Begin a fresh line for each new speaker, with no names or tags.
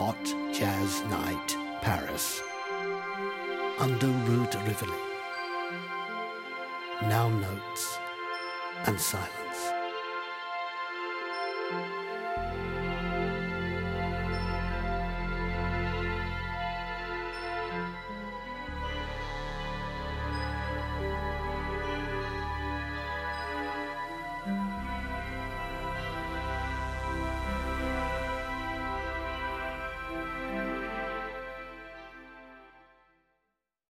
hot jazz night, Paris. Under Rue de Rivoli. Now notes and silence.